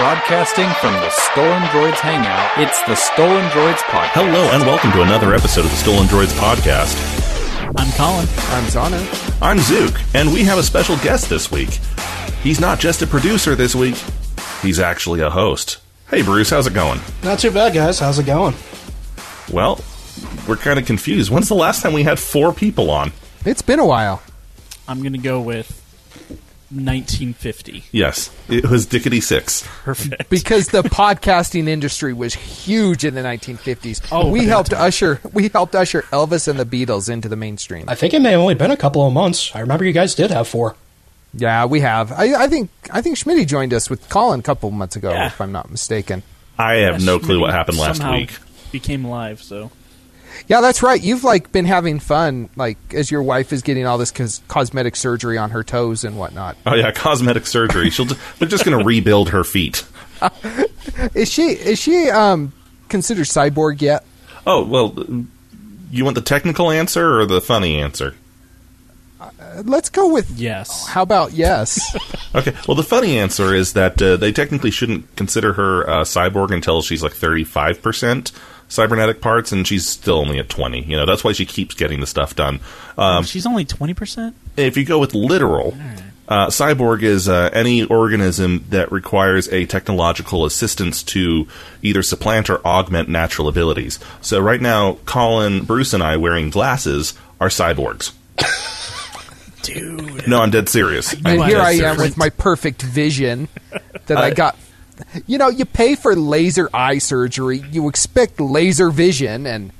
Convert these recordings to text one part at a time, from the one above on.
Broadcasting from the Stolen Droids Hangout, it's the Stolen Droids Podcast. Hello and welcome to another episode of the Stolen Droids podcast. I'm Colin. I'm Zana. I'm Zook, and we have a special guest this week. He's not just a producer this week, he's actually a host. Hey Bruce, how's it going? Not too bad, guys. How's it going? Well, we're kind of confused. When's the last time we had four people on? It's been a while. I'm going to go with 1950. Yes, it was Dickety Six. Perfect. Because the podcasting industry was huge in the 1950s. Oh, we big helped usher we helped usher Elvis and the Beatles into the mainstream. I think it may have only been a couple of months. I remember you guys did have four. Yeah, we have. I, I think I think Schmitty joined us with Colin a couple months ago, Yeah. if I'm not mistaken. I have no clue what happened last week. Became live, so Yeah, that's right. You've like been having fun, like as your wife is getting all this cos- cosmetic surgery on her toes and whatnot. Oh yeah, cosmetic surgery. She'll. They're just going to rebuild her feet. Is she is she um considered cyborg yet? Oh well, you want the technical answer or the funny answer? Uh, Let's go with yes. How about yes? Okay. Well, the funny answer is that uh, they technically shouldn't consider her uh, cyborg until she's like thirty-five percent cybernetic parts, and she's still only at twenty. You know, that's why she keeps getting the stuff done. Um, She's only 20%? if you go with literal, uh, cyborg is uh, any organism that requires a technological assistance to either supplant or augment natural abilities. So right now, Colin, Bruce, and I wearing glasses are cyborgs. Dude. No, I'm dead serious. I'm and here dead I am serious. with my perfect vision that I I- got. You know, you pay for laser eye surgery, you expect laser vision, and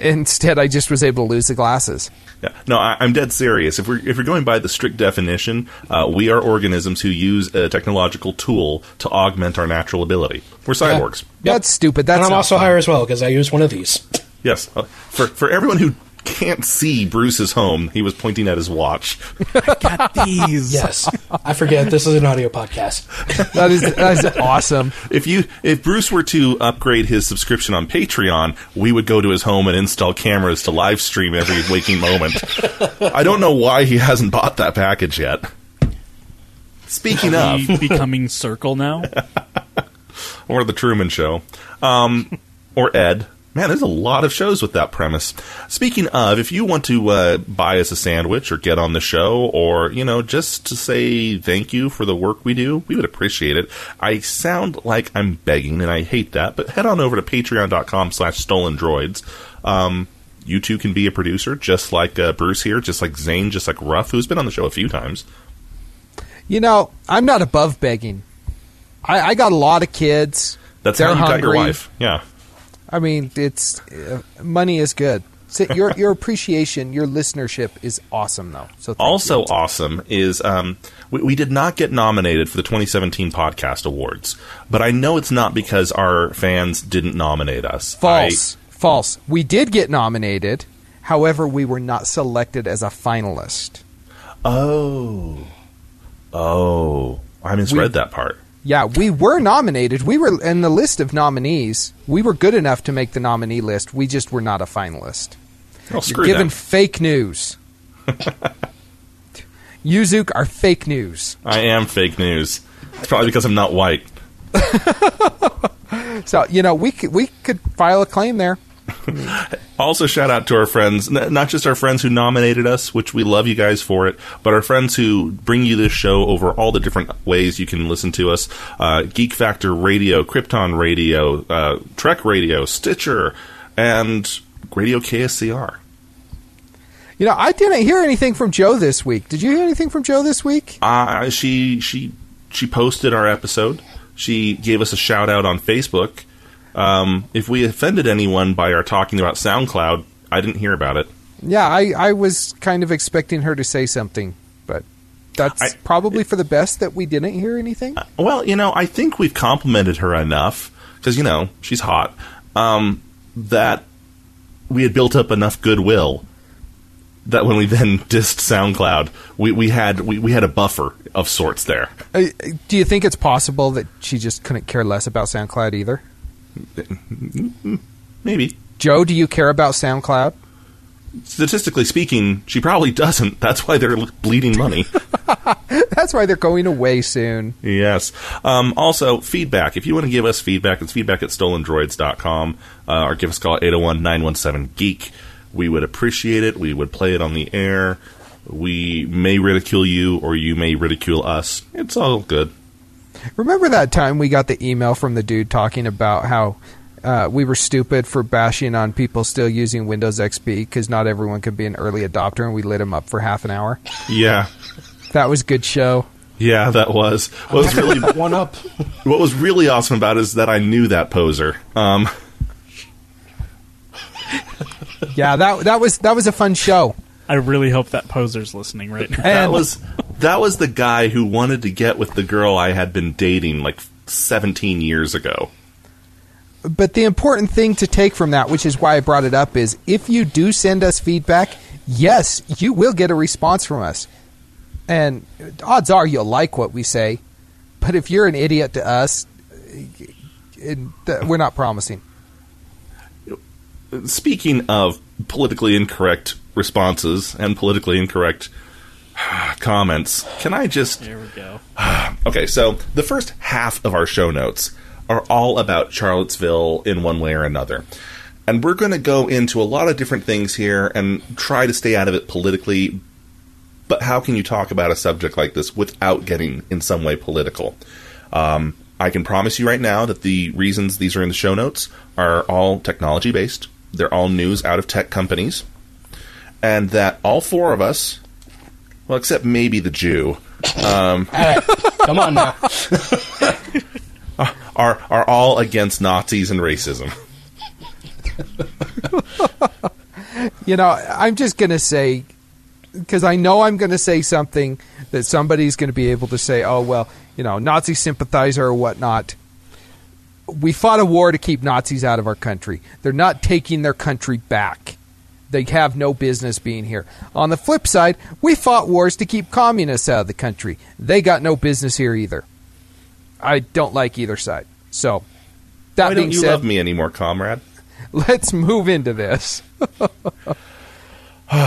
instead I just was able to lose the glasses. Yeah. No, I, I'm dead serious. If we're if we're going by the strict definition, uh, we are organisms who use a technological tool to augment our natural ability. We're cyborgs. That's stupid. That's and I'm not also fun. higher as well because I use one of these. Yes. Uh, for for everyone who can't see Bruce's home, he was pointing at his watch. Got these. Yes. I forget this is an audio podcast. That is that is awesome. If you if Bruce were to upgrade his subscription on Patreon, we would go to his home and install cameras to live stream every waking moment. I don't know why he hasn't bought that package yet. Speaking Are of, becoming Circle now? or the Truman Show, um, or Ed. Man, there's a lot of shows with that premise. Speaking of, if you want to uh, buy us a sandwich or get on the show, or you know, just to say thank you for the work we do, we would appreciate it. I sound like I'm begging, and I hate that, but head on over to Patreon.com/slash Stolen Droids. Um, you too can be a producer, just like uh, Bruce here, just like Zane, just like Ruff, who's been on the show a few times. You know, I'm not above begging. I, I got a lot of kids. That's They're how you got your wife. Yeah. I mean, it's uh, money is good. So your your appreciation, your listenership is awesome, though. So thank also you. awesome is um, we, we did not get nominated for the 2017 podcast awards but i know it's not because our fans didn't nominate us false, false. We did get nominated. However, we were not selected as a finalist. Oh oh i misread We- that part Yeah, we were nominated. We were in the list of nominees. We were good enough to make the nominee list. We just were not a finalist. oh You're giving them. fake news. Yuzuke are fake news. i am fake news it's probably because i'm not white So you know we could, we could file a claim there. also shout out to our friends, not just our friends who nominated us which we love you guys for it but our friends who bring you this show over all the different ways you can listen to us uh, geek factor radio krypton radio uh, trek radio stitcher and radio kscr You know, I didn't hear anything from Joe this week. Did you hear anything from Joe this week? Uh, she she she posted our episode. She gave us a shout out on Facebook. Um, if we offended anyone by our talking about SoundCloud, I didn't hear about it. Yeah, I, I was kind of expecting her to say something, but that's I- probably for the best that we didn't hear anything. Well, you know, I think we've complimented her enough because you know she's hot. Um, that we had built up enough goodwill that when we then dissed SoundCloud, we, we had we, we had a buffer of sorts there. Uh, do you think it's possible that she just couldn't care less about SoundCloud either? Maybe Joe, do you care about SoundCloud? statistically speaking, she probably doesn't. That's why they're bleeding money. That's why they're going away soon. yes. Um, also, feedback. If you want to give us feedback, it's feedback at stolendroids.com uh, or give us a call at 801 917 Geek. We would appreciate it. We would play it on the air. We may ridicule you or you may ridicule us. It's all good. Remember that time we got the email from the dude talking about how uh, we were stupid for bashing on people still using Windows XP because not everyone could be an early adopter, and we lit him up for half an hour. Yeah. That was good show. Yeah, that was. What was really One up. what was really awesome about it is that I knew that poser. Um, Yeah, that that was that was a fun show. I really hope that poser's listening right now. that was that was the guy who wanted to get with the girl I had been dating like 17 years ago. but the important thing to take from that, which is why I brought it up, is if you do send us feedback, yes, you will get a response from us. And odds are you'll like what we say. But if you're an idiot to us, we're not promising. Speaking of politically incorrect responses and politically incorrect comments, can I just There we go. Okay, so the first half of our show notes are all about Charlottesville in one way or another. And we're going to go into a lot of different things here and try to stay out of it politically. But how can you talk about a subject like this without getting in some way political? Um, I can promise you right now that the reasons these are in the show notes are all technology based. They're all news out of tech companies. And that all four of us, well, except maybe the Jew, um, All right, come on now. are are all against Nazis and racism. You know, I'm just going to say, because I know I'm going to say something that somebody's going to be able to say, oh, well, you know, Nazi sympathizer or whatnot. We fought a war to keep Nazis out of our country. They're not taking their country back. They have no business being here. On the flip side, we fought wars to keep communists out of the country. They got no business here either. I don't like either side. So, that Why being don't you said, love me anymore, comrade? let's move into this.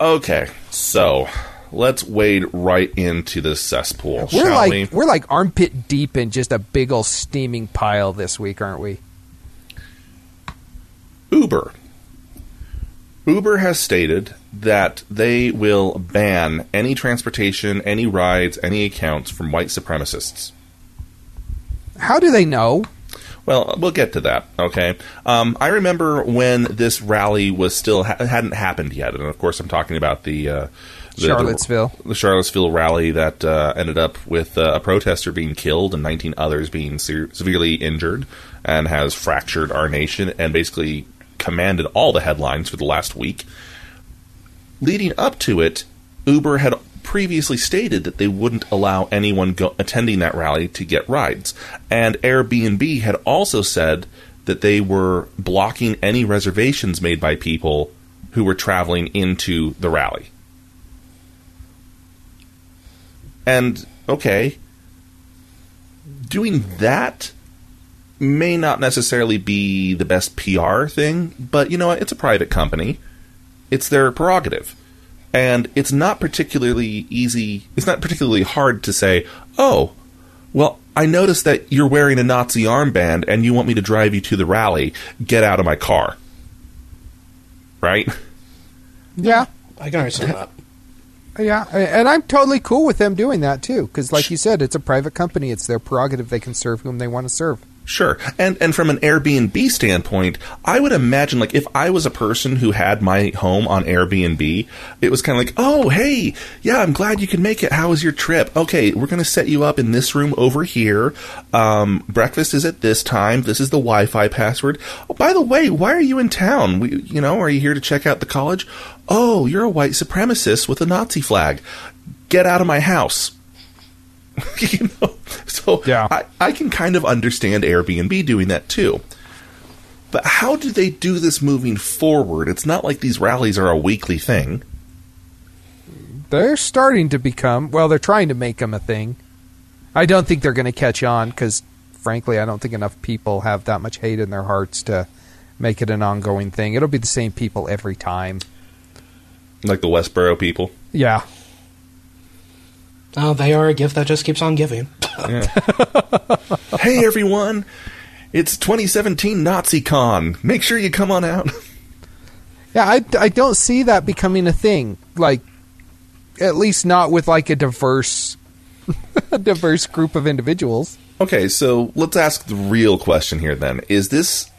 Okay, so let's wade right into this cesspool, We're shall like we? we're like armpit deep in just a big old steaming pile this week, aren't we? Uber. Uber has stated that they will ban any transportation, any rides, any accounts from white supremacists. How do they know? Well, we'll get to that. Okay. Um, I remember when this rally was still ha- hadn't happened yet, and of course, I'm talking about the, uh, the Charlottesville. the, the Charlottesville rally that uh, ended up with uh, a protester being killed and 19 others being se- severely injured, and has fractured our nation and basically commanded all the headlines for the last week. Leading up to it, Uber had previously stated that they wouldn't allow anyone go- attending that rally to get rides. And Airbnb had also said that they were blocking any reservations made by people who were traveling into the rally. And, okay, doing that may not necessarily be the best PR thing, but you know what? It's a private company. It's their prerogative. And it's not particularly easy, it's not particularly hard to say, oh, well, I noticed that you're wearing a Nazi armband and you want me to drive you to the rally. Get out of my car. Right? Yeah, I can understand that. yeah, and I'm totally cool with them doing that too, because like you said, it's a private company. It's their prerogative. They can serve whom they want to serve. Sure. And and from an Airbnb standpoint, I would imagine like if I was a person who had my home on Airbnb, it was kind of like, "Oh, hey, yeah, I'm glad you can make it. How was your trip? Okay, we're going to set you up in this room over here. Um, breakfast is at this time. This is the Wi-Fi password. Oh, by the way, why are you in town? We, you know, are you here to check out the college? Oh, you're a white supremacist with a Nazi flag. Get out of my house." you know, so Yeah. I, I can kind of understand Airbnb doing that too. But how do they do this moving forward? It's not like these rallies are a weekly thing. They're starting to become well. They're trying to make them a thing. I don't think they're going to catch on because, frankly, I don't think enough people have that much hate in their hearts to make it an ongoing thing. It'll be the same people every time. Like the Westboro people. Yeah. Oh, they are a gift that just keeps on giving. hey everyone, it's 2017 NaziCon. Make sure you come on out. Yeah, I, I don't see that becoming a thing. Like, at least not with like a diverse, a diverse group of individuals. Okay, so let's ask the real question here then. Is this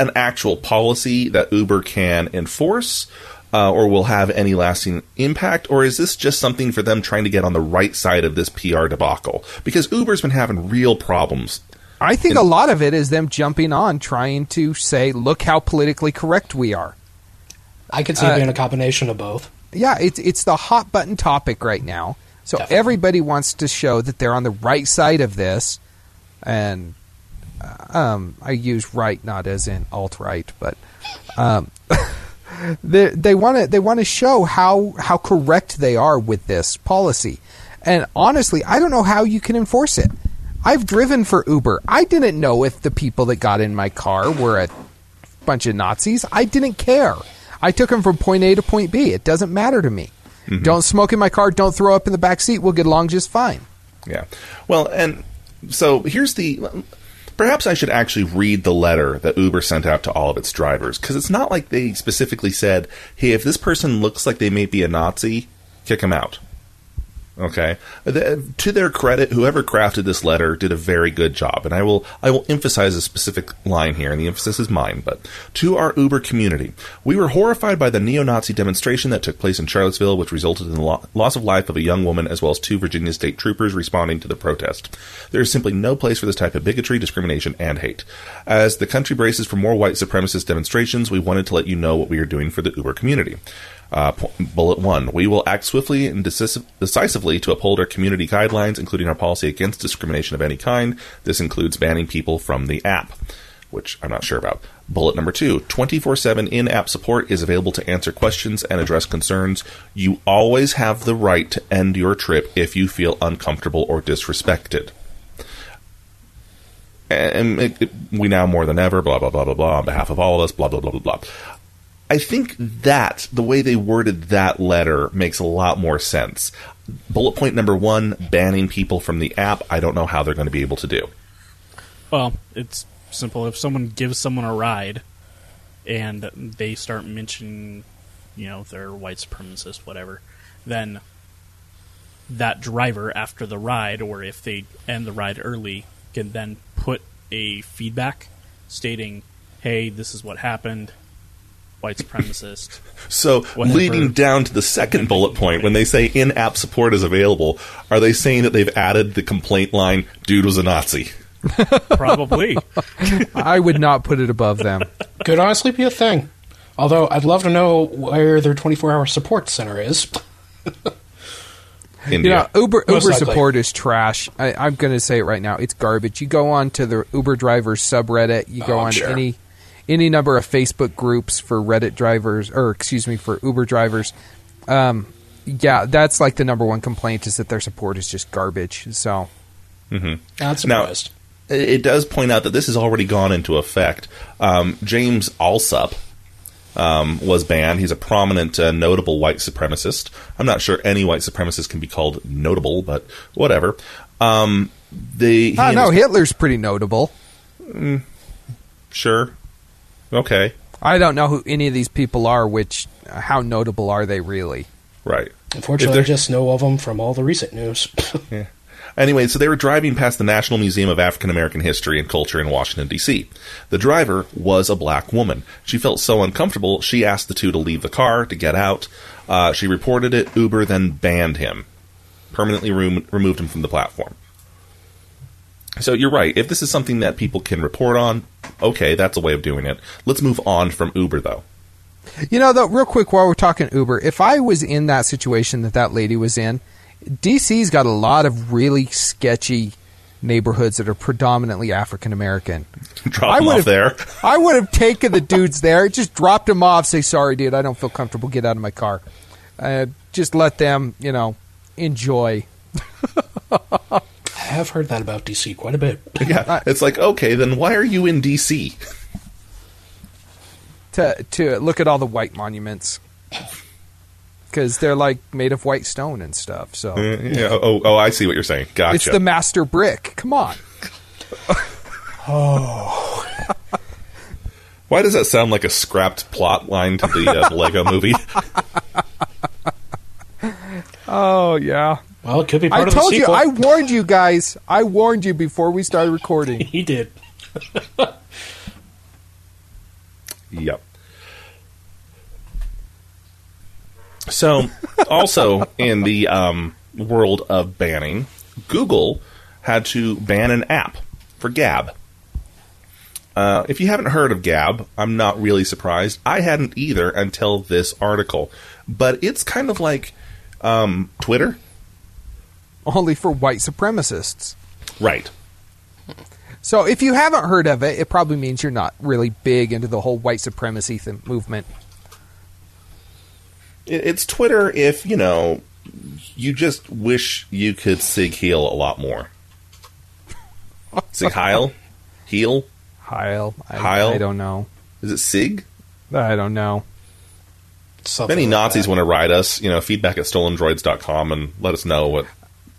an actual policy that Uber can enforce uh, or will have any lasting impact? Or is this just something for them trying to get on the right side of this PR debacle? Because Uber's been having real problems. I think a lot of it is them jumping on, trying to say, "Look how politically correct we are." I could see Uh, it being a combination of both. Yeah, it's it's the hot button topic right now. So Definitely. everybody wants to show that they're on the right side of this, and uh, um, I use right not as in alt right, but um, they they want to they want to show how how correct they are with this policy. And honestly, I don't know how you can enforce it. I've driven for Uber. I didn't know if the people that got in my car were a bunch of Nazis. I didn't care. I took them from point A to point B. It doesn't matter to me. Mm-hmm. Don't smoke in my car. Don't throw up in the back seat. We'll get along just fine. Yeah. Well, and so here's the. Perhaps I should actually read the letter that Uber sent out to all of its drivers because it's not like they specifically said, "Hey, if this person looks like they may be a Nazi, kick them out." Okay. Uh, the- uh, to their credit, whoever crafted this letter did a very good job, and I will I will emphasize a specific line here, and the emphasis is mine. But to our Uber community, we were horrified by the neo-Nazi demonstration that took place in Charlottesville, which resulted in the lo- loss of life of a young woman as well as two Virginia state troopers responding to the protest. There is simply no place for this type of bigotry, discrimination, and hate. As the country braces for more white supremacist demonstrations, we wanted to let you know what we are doing for the Uber community. Uh, bullet one: We will act swiftly and decis- decisively to uphold our community guidelines, including our policy against discrimination of any kind. This includes banning people from the app, which I'm not sure about. Bullet number two: 24/7 in-app support is available to answer questions and address concerns. You always have the right to end your trip if you feel uncomfortable or disrespected and it, it- we now more than ever, blah blah blah blah blah, on behalf of all of us, blah blah blah blah blah. I think that the way they worded that letter makes a lot more sense. Bullet point number one: banning people from the app. I don't know how they're going to be able to do. Well, it's simple. If someone gives someone a ride and they start mentioning, you know, they're white supremacist, whatever, then that driver after the ride, or if they end the ride early, can then put a feedback stating, "Hey, this is what happened." White supremacist. So, Whatever. leading down to the second bullet point, when they say in-app support is available, are they saying that they've added the complaint line "Dude was a Nazi"? Probably. I would not put it above them. Could honestly be a thing. Although I'd love to know where their 24-hour support center is. India. You know, Uber Most Uber likely. support is trash. I, I'm going to say it right now. It's garbage. You go on to the Uber drivers subreddit. You go Oh, on sure. to any any number of Facebook groups for Reddit drivers, or excuse me, for Uber drivers. Um, yeah, that's like the number one complaint is that their support is just garbage. So Not Now- surprised. it does point out that this has already gone into effect. Um, James Allsup um, was banned. He's a prominent, uh, notable white supremacist. I'm not sure any white supremacist can be called notable, but whatever. Um, the he I and know his- Hitler's pretty notable. Sure. Okay. I don't know who any of these people are. Which how notable are they really? Right. Unfortunately, I just know of them from all the recent news. Yeah. Anyway, so they were driving past the National Museum of African American History and Culture in Washington, D.C. The driver was a black woman. She felt so uncomfortable, she asked the two to leave the car to get out. Uh, she reported it. Uber then banned him, permanently remo- removed him from the platform. So you're right. If this is something that people can report on, okay, that's a way of doing it. Let's move on from Uber, though. You know, though, real quick, while we're talking Uber, if I was in that situation that that lady was in, DC's got a lot of really sketchy neighborhoods that are predominantly African American. Drop I off would've- there. I would have taken the dudes there, just dropped them off, say, sorry, dude, I don't feel comfortable, get out of my car. Uh, just let them, you know, enjoy. I have heard that about DC quite a bit. Yeah, it's like okay, then why are you in D.C.? to to look at all the white monuments because they're like made of white stone and stuff. So Uh, yeah, oh, oh, I see what you're saying. Gotcha. it's the master brick. Come on. Oh. Why does that sound like a scrapped plot line to the uh, Lego movie? Oh yeah. Well, it could be I of the told you. I warned you guys. I warned you before we started recording. he did. Yep. So, also in the um, world of banning, Google had to ban an app for Gab. Uh, if you haven't heard of Gab, I'm not really surprised. I hadn't either until this article. But it's kind of like um, Twitter. Only for white supremacists. Right. So if you haven't heard of it, it probably means you're not really big into the whole white supremacy th- movement. It's Twitter if, you know, you just wish you could Sig Heal a lot more. Sig Heil? Heal? Heil. I, Heil? I don't know. Is it Sig? I don't know. Something If any like Nazis that. want to write us, you know, feedback at stolendroids.com and let us know what.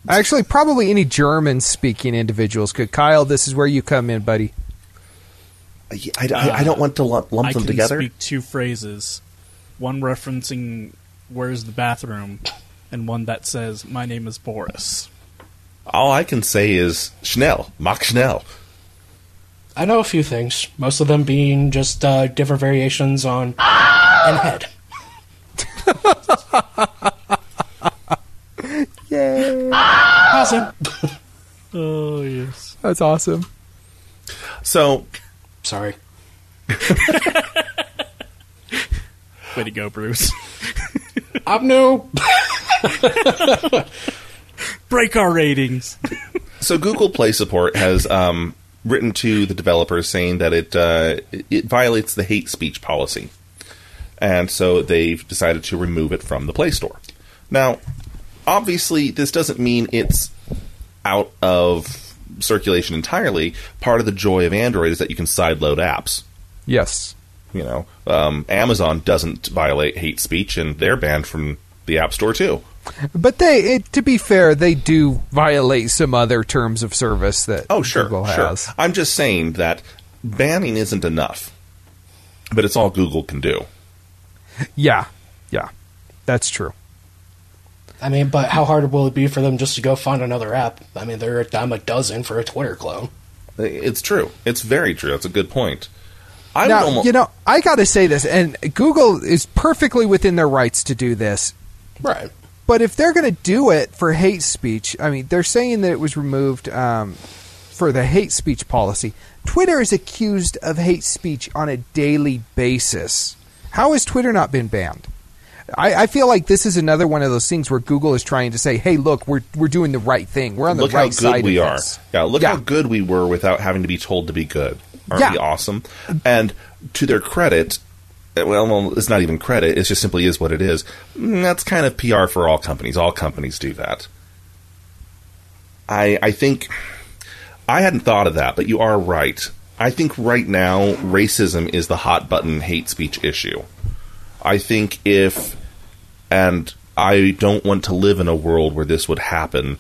Actually, probably any German speaking individuals could. Kyle, this is where you come in, buddy. I, I, I don't want to lump, lump I them can together. speak two phrases, one referencing "Where's the bathroom," and one that says "My name is Boris." All I can say is Schnell, Mach Schnell. I know a few things. Most of them being just uh, different variations on and head. Yay! Awesome. Oh yes. That's awesome. So, Sorry. Way to go, Bruce. I'm new. Break our ratings. so Google Play Support has um, written to the developers saying that it uh, it violates the hate speech policy, and so they've decided to remove it from the Play Store. Now, obviously, this doesn't mean it's out of circulation entirely. Part of the joy of Android is that you can sideload apps. Yes. You know, um, Amazon doesn't violate hate speech, and they're banned from the App Store too. But they, it, to be fair, they do violate some other terms of service that Oh, sure, Google sure. has. I'm just saying that banning isn't enough, but it's all Google can do. Yeah, yeah, that's true. I mean, but how hard will it be for them just to go find another app? I mean, they're a dime a dozen for a Twitter clone. It's true. It's very true. That's a good point. I now, almo- you know, I got to say this, and Google is perfectly within their rights to do this. Right. But if they're going to do it for hate speech, I mean, they're saying that it was removed um, for the hate speech policy. Twitter is accused of hate speech on a daily basis. How has Twitter not been banned? I, I feel like this is another one of those things where Google is trying to say, "Hey, look, we're we're doing the right thing. We're on the look right how side good we are. this." Yeah, look Yeah. how good we were without having to be told to be good. Aren't Yeah. we awesome? And to their credit, eh, well, well, it's not even credit. It just simply is what it is. Mm, That's kind of PR for all companies. All companies do that. I I think I hadn't thought of that, but you are right. I think right now racism is the hot button hate speech issue. I think if and I don't want to live in a world where this would happen.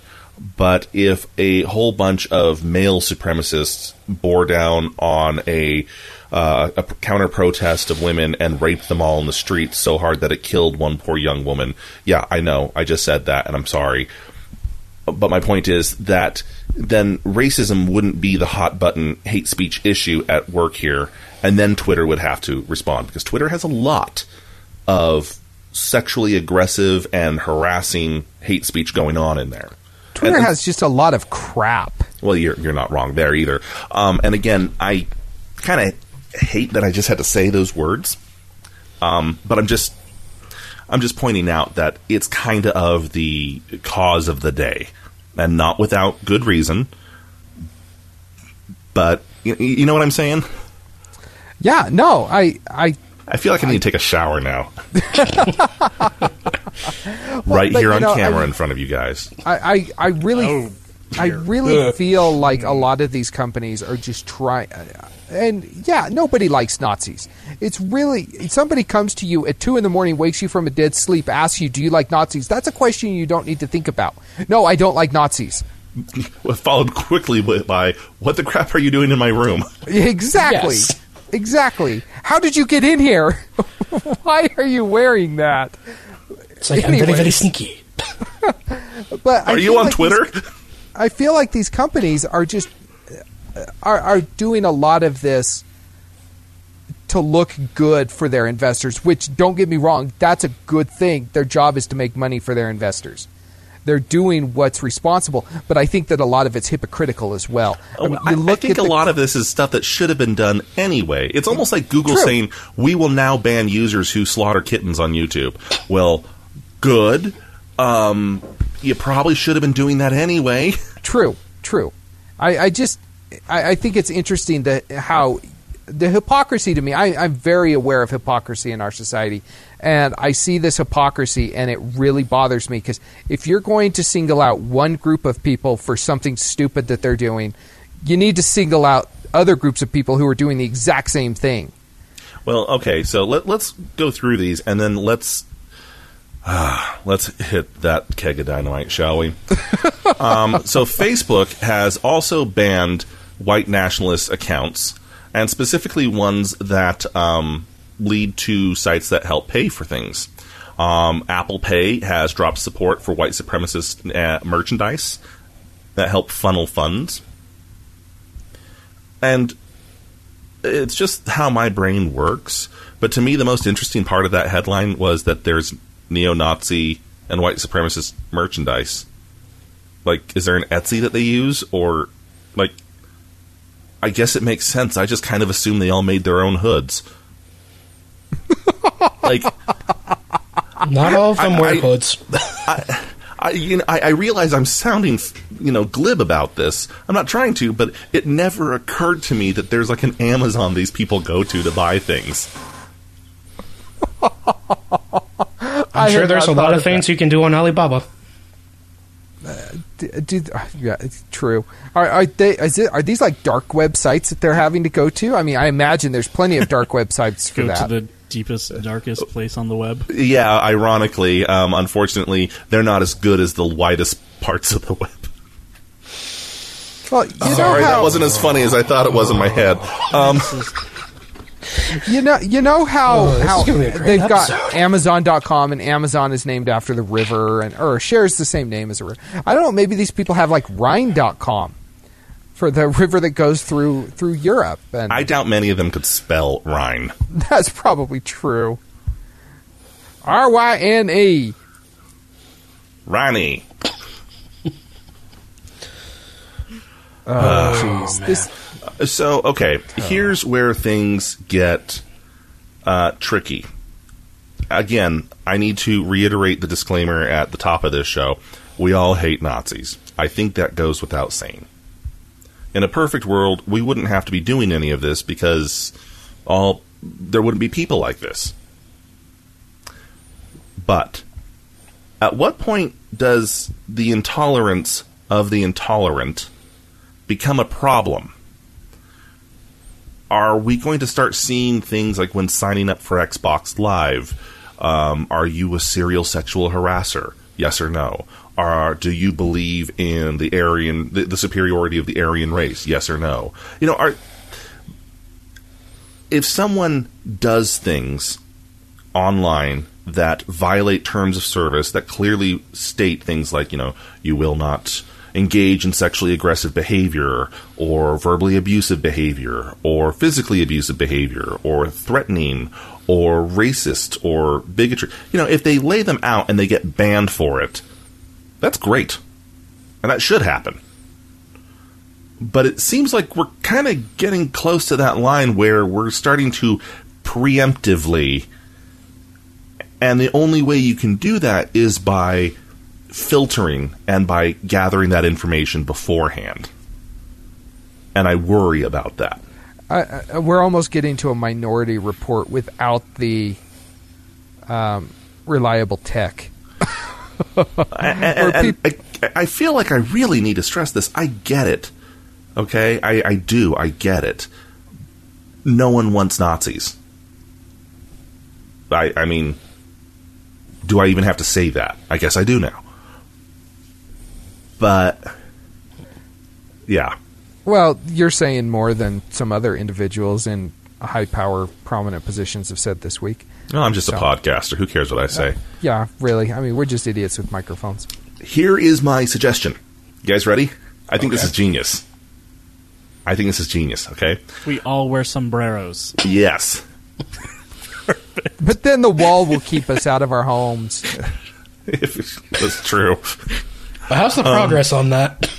But if a whole bunch of male supremacists bore down on a uh, a counter protest of women and raped them all in the streets so hard that it killed one poor young woman, yeah, I know, I just said that, and I'm sorry. But my point is that then racism wouldn't be the hot button hate speech issue at work here, and then Twitter would have to respond because Twitter has a lot of sexually aggressive and harassing hate speech going on in there. Twitter And- has just a lot of crap. Well, you're you're not wrong there either. Um, and again, I kind of hate that I just had to say those words. Um, but I'm just I'm just pointing out that it's kind of the cause of the day, and not without good reason. But you, you know what I'm saying? Yeah, no, I I I feel like I need to take a shower now. right but, here on know, camera I- in front of you guys. I, I, I really Oh, I really feel like a lot of these companies are just trying. Uh, and yeah, nobody likes Nazis. It's really somebody comes to you at two in the morning, wakes you from a dead sleep, asks you, "Do you like Nazis?" That's a question you don't need to think about. No, I don't like Nazis. Followed quickly by, "What the crap are you doing in my room?" Exactly. Yes. Exactly. How did you get in here? Why are you wearing that? It's like I'm very, very sneaky. But I Are you on like Twitter? these- I feel like these companies are just are, are doing a lot of this to look good for their investors. Which don't get me wrong, that's a good thing. Their job is to make money for their investors. They're doing what's responsible, but I think that a lot of it's hypocritical as well. I mean, I, I look think at a the- lot of this is stuff that should have been done anyway. It's almost like Google True. saying, "We will now ban users who slaughter kittens on YouTube." Well, good. Um, you probably should have been doing that anyway. True, true. I, I just, I, I think it's interesting that how the hypocrisy to me. I, I'm very aware of hypocrisy in our society, and I see this hypocrisy, and it really bothers me because if you're going to single out one group of people for something stupid that they're doing, you need to single out other groups of people who are doing the exact same thing. Well, okay, so let, let's go through these and then let's ah, let's hit that keg of dynamite, shall we? um, so Facebook has also banned white nationalist accounts, and specifically ones that um, lead to sites that help pay for things. Um, Apple Pay has dropped support for white supremacist uh, merchandise that help funnel funds. And it's just how my brain works. But to me, the most interesting part of that headline was that there's neo-Nazi and white supremacist merchandise. Like, is there an Etsy that they use, or like? I guess it makes sense. I just kind of assume they all made their own hoods. like, Not all of them I- wear I- hoods. I, you know, I, I realize I'm sounding, you know, glib about this. I'm not trying to, but it never occurred to me that there's like an Amazon these people go to to buy things. I'm sure there's a lot of of things you can do on Alibaba. D- do, yeah, it's true. Are, are they? Is it, are these like dark websites that they're having to go to? I mean, I imagine there's plenty of dark websites for Go that. to the deepest, darkest place on the web. Yeah, ironically, um, unfortunately, they're not as good as the widest parts of the web. well, you know Sorry, how, that wasn't as funny as I thought it was in my head. Um, You know, you know how Oh, this how is gonna be a great they've got episode. Amazon.com and Amazon is named after the river and or shares the same name as a river. I don't know. Maybe these people have like Rhine.com for the river that goes through through Europe, and I doubt many of them could spell Rhine. that's probably true. R Y N E. Ronnie. Oh, jeez. Oh, this So, okay, here's where things get uh, tricky. Again, I need to reiterate the disclaimer at the top of this show. We all hate Nazis. I think that goes without saying. In a perfect world, we wouldn't have to be doing any of this because all there wouldn't be people like this. But at what point does the intolerance of the intolerant become a problem? Are we going to start seeing things like when signing up for Xbox Live? Um, are you a serial sexual harasser? Yes or no? Are do you believe in the Aryan the, the superiority of the Aryan race? Yes or no? You know, are if someone does things online that violate terms of service that clearly state things like, you know, you will not engage in sexually aggressive behavior or verbally abusive behavior or physically abusive behavior or threatening or racist or bigotry. You know, if they lay them out and they get banned for it, that's great. And that should happen. But it seems like we're kind of getting close to that line where we're starting to preemptively and the only way you can do that is by filtering and by gathering that information beforehand. And I worry about that. I, I, we're almost getting to a minority report without the um, reliable tech. And, and- and I feel like I really need to stress this. I get it. Okay? I, I do. I get it. No one wants Nazis. I, I mean, do I even have to say that? I guess I do now. But, yeah. Well, you're saying more than some other individuals in high power, prominent positions have said this week. No, I'm just a podcaster. Who cares what I say? Uh, yeah, really. I mean, we're just idiots with microphones. Here is my suggestion. You guys ready? I think this is genius. I think this is genius, okay? We all wear sombreros. Yes. But then the wall will keep us out of our homes. If that's true. How's Um, the progress on that?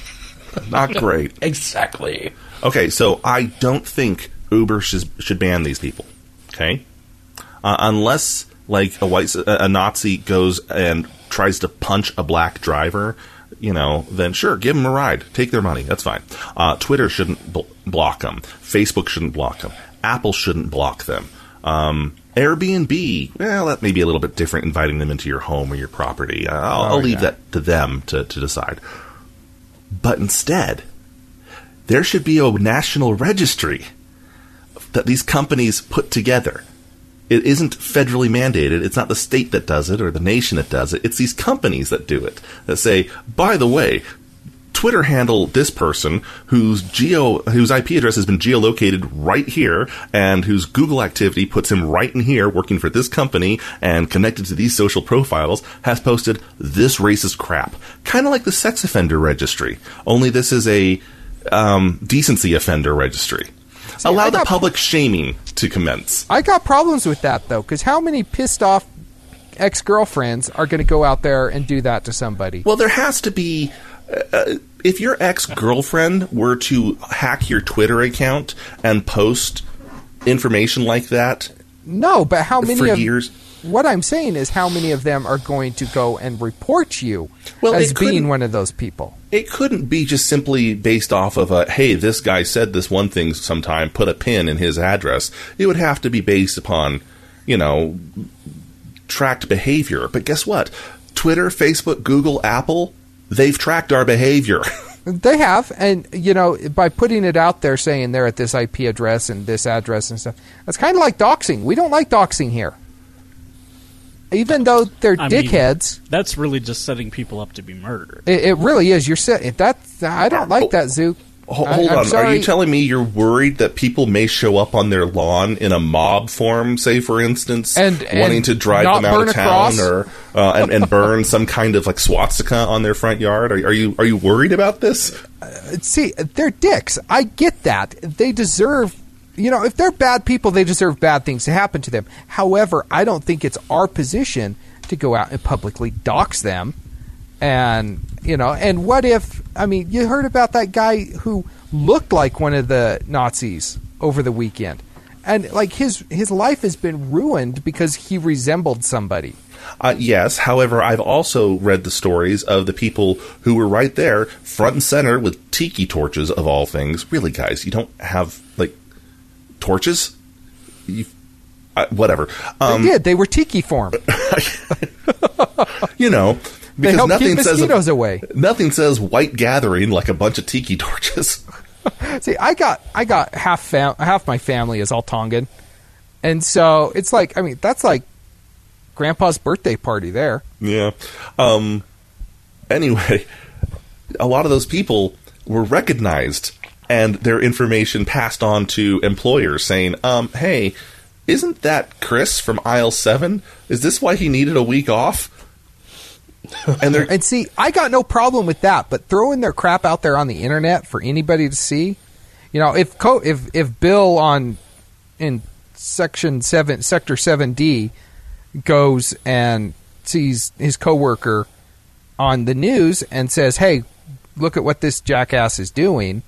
Not great. exactly. Okay, so I don't think Uber should, should ban these people. Okay, uh, unless like a white a Nazi goes and tries to punch a black driver, you know, then sure, give them a ride, take their money. That's fine. Uh, Twitter shouldn't bl- block them. Facebook shouldn't block them. Apple shouldn't block them. Um, Airbnb, well, that may be a little bit different, inviting them into your home or your property. Uh, I'll, I'll Oh, leave yeah. that to them to, to decide. But instead, there should be a national registry that these companies put together. It isn't federally mandated. It's not the state that does it or the nation that does it. It's these companies that do it. That say, by the way, Twitter handle this person whose geo whose IP address has been geolocated right here and whose Google activity puts him right in here working for this company and connected to these social profiles has posted this racist crap. Kind of like the sex offender registry, only this is a um, decency offender registry. Allow I the public shaming to commence. I got problems with that though, because how many pissed off ex girlfriends are going to go out there and do that to somebody? Well, there has to be. Uh, if your ex girlfriend were to hack your Twitter account and post information like that No, but how many for of years, what I'm saying is how many of them are going to go and report you Well, as being one of those people? it couldn't be just simply based off of a hey, this guy said this one thing sometime, put a pin in his address. It would have to be based upon, you know, tracked behavior. But guess what? Twitter, Facebook, Google, Apple, they've tracked our behavior. They have, and you know, by putting it out there, saying they're at this IP address and this address and stuff, that's kind of like doxing. We don't like doxing here, even though they're I mean- dickheads. That's really just setting people up to be murdered. it, it really is. You're set. That I don't like oh. that, Zook. Ho- Hold I'm on. Are you telling me you're worried that people may show up on their lawn in a mob form, say for instance, And- wanting and to drive them out of town or uh, and, and burn some kind of like swastika on their front yard? Are, are you are you worried about this? See, they're dicks. I get that. They deserve, you know, if they're bad people, they deserve bad things to happen to them. However, I don't think it's our position to go out and publicly dox them. And, you know, and what if, I mean, you heard about that guy who looked like one of the Nazis over the weekend. And like his his life has been ruined because he resembled somebody. Uh, yes. However, I've also read the stories of the people who were right there, front and center, with tiki torches of all things. Really, guys, you don't have like torches. You, uh, whatever. Um, they did. They were tiki form. you know, because nothing says away. nothing says white gathering like a bunch of tiki torches. See, I got I got half fam- half my family is all Tongan, and so it's like I mean that's like Grandpa's birthday party there. Yeah. Um. Anyway, a lot of those people were recognized and their information passed on to employers, saying, "Um, hey, isn't that Chris from aisle seven? Is this why he needed a week off?" And And see, I got no problem with that, but throwing their crap out there on the internet for anybody to see, you know, if co- if if Bill on in section seven, sector seven D, goes and sees his coworker on the news and says, "Hey, look at what this jackass is doing,"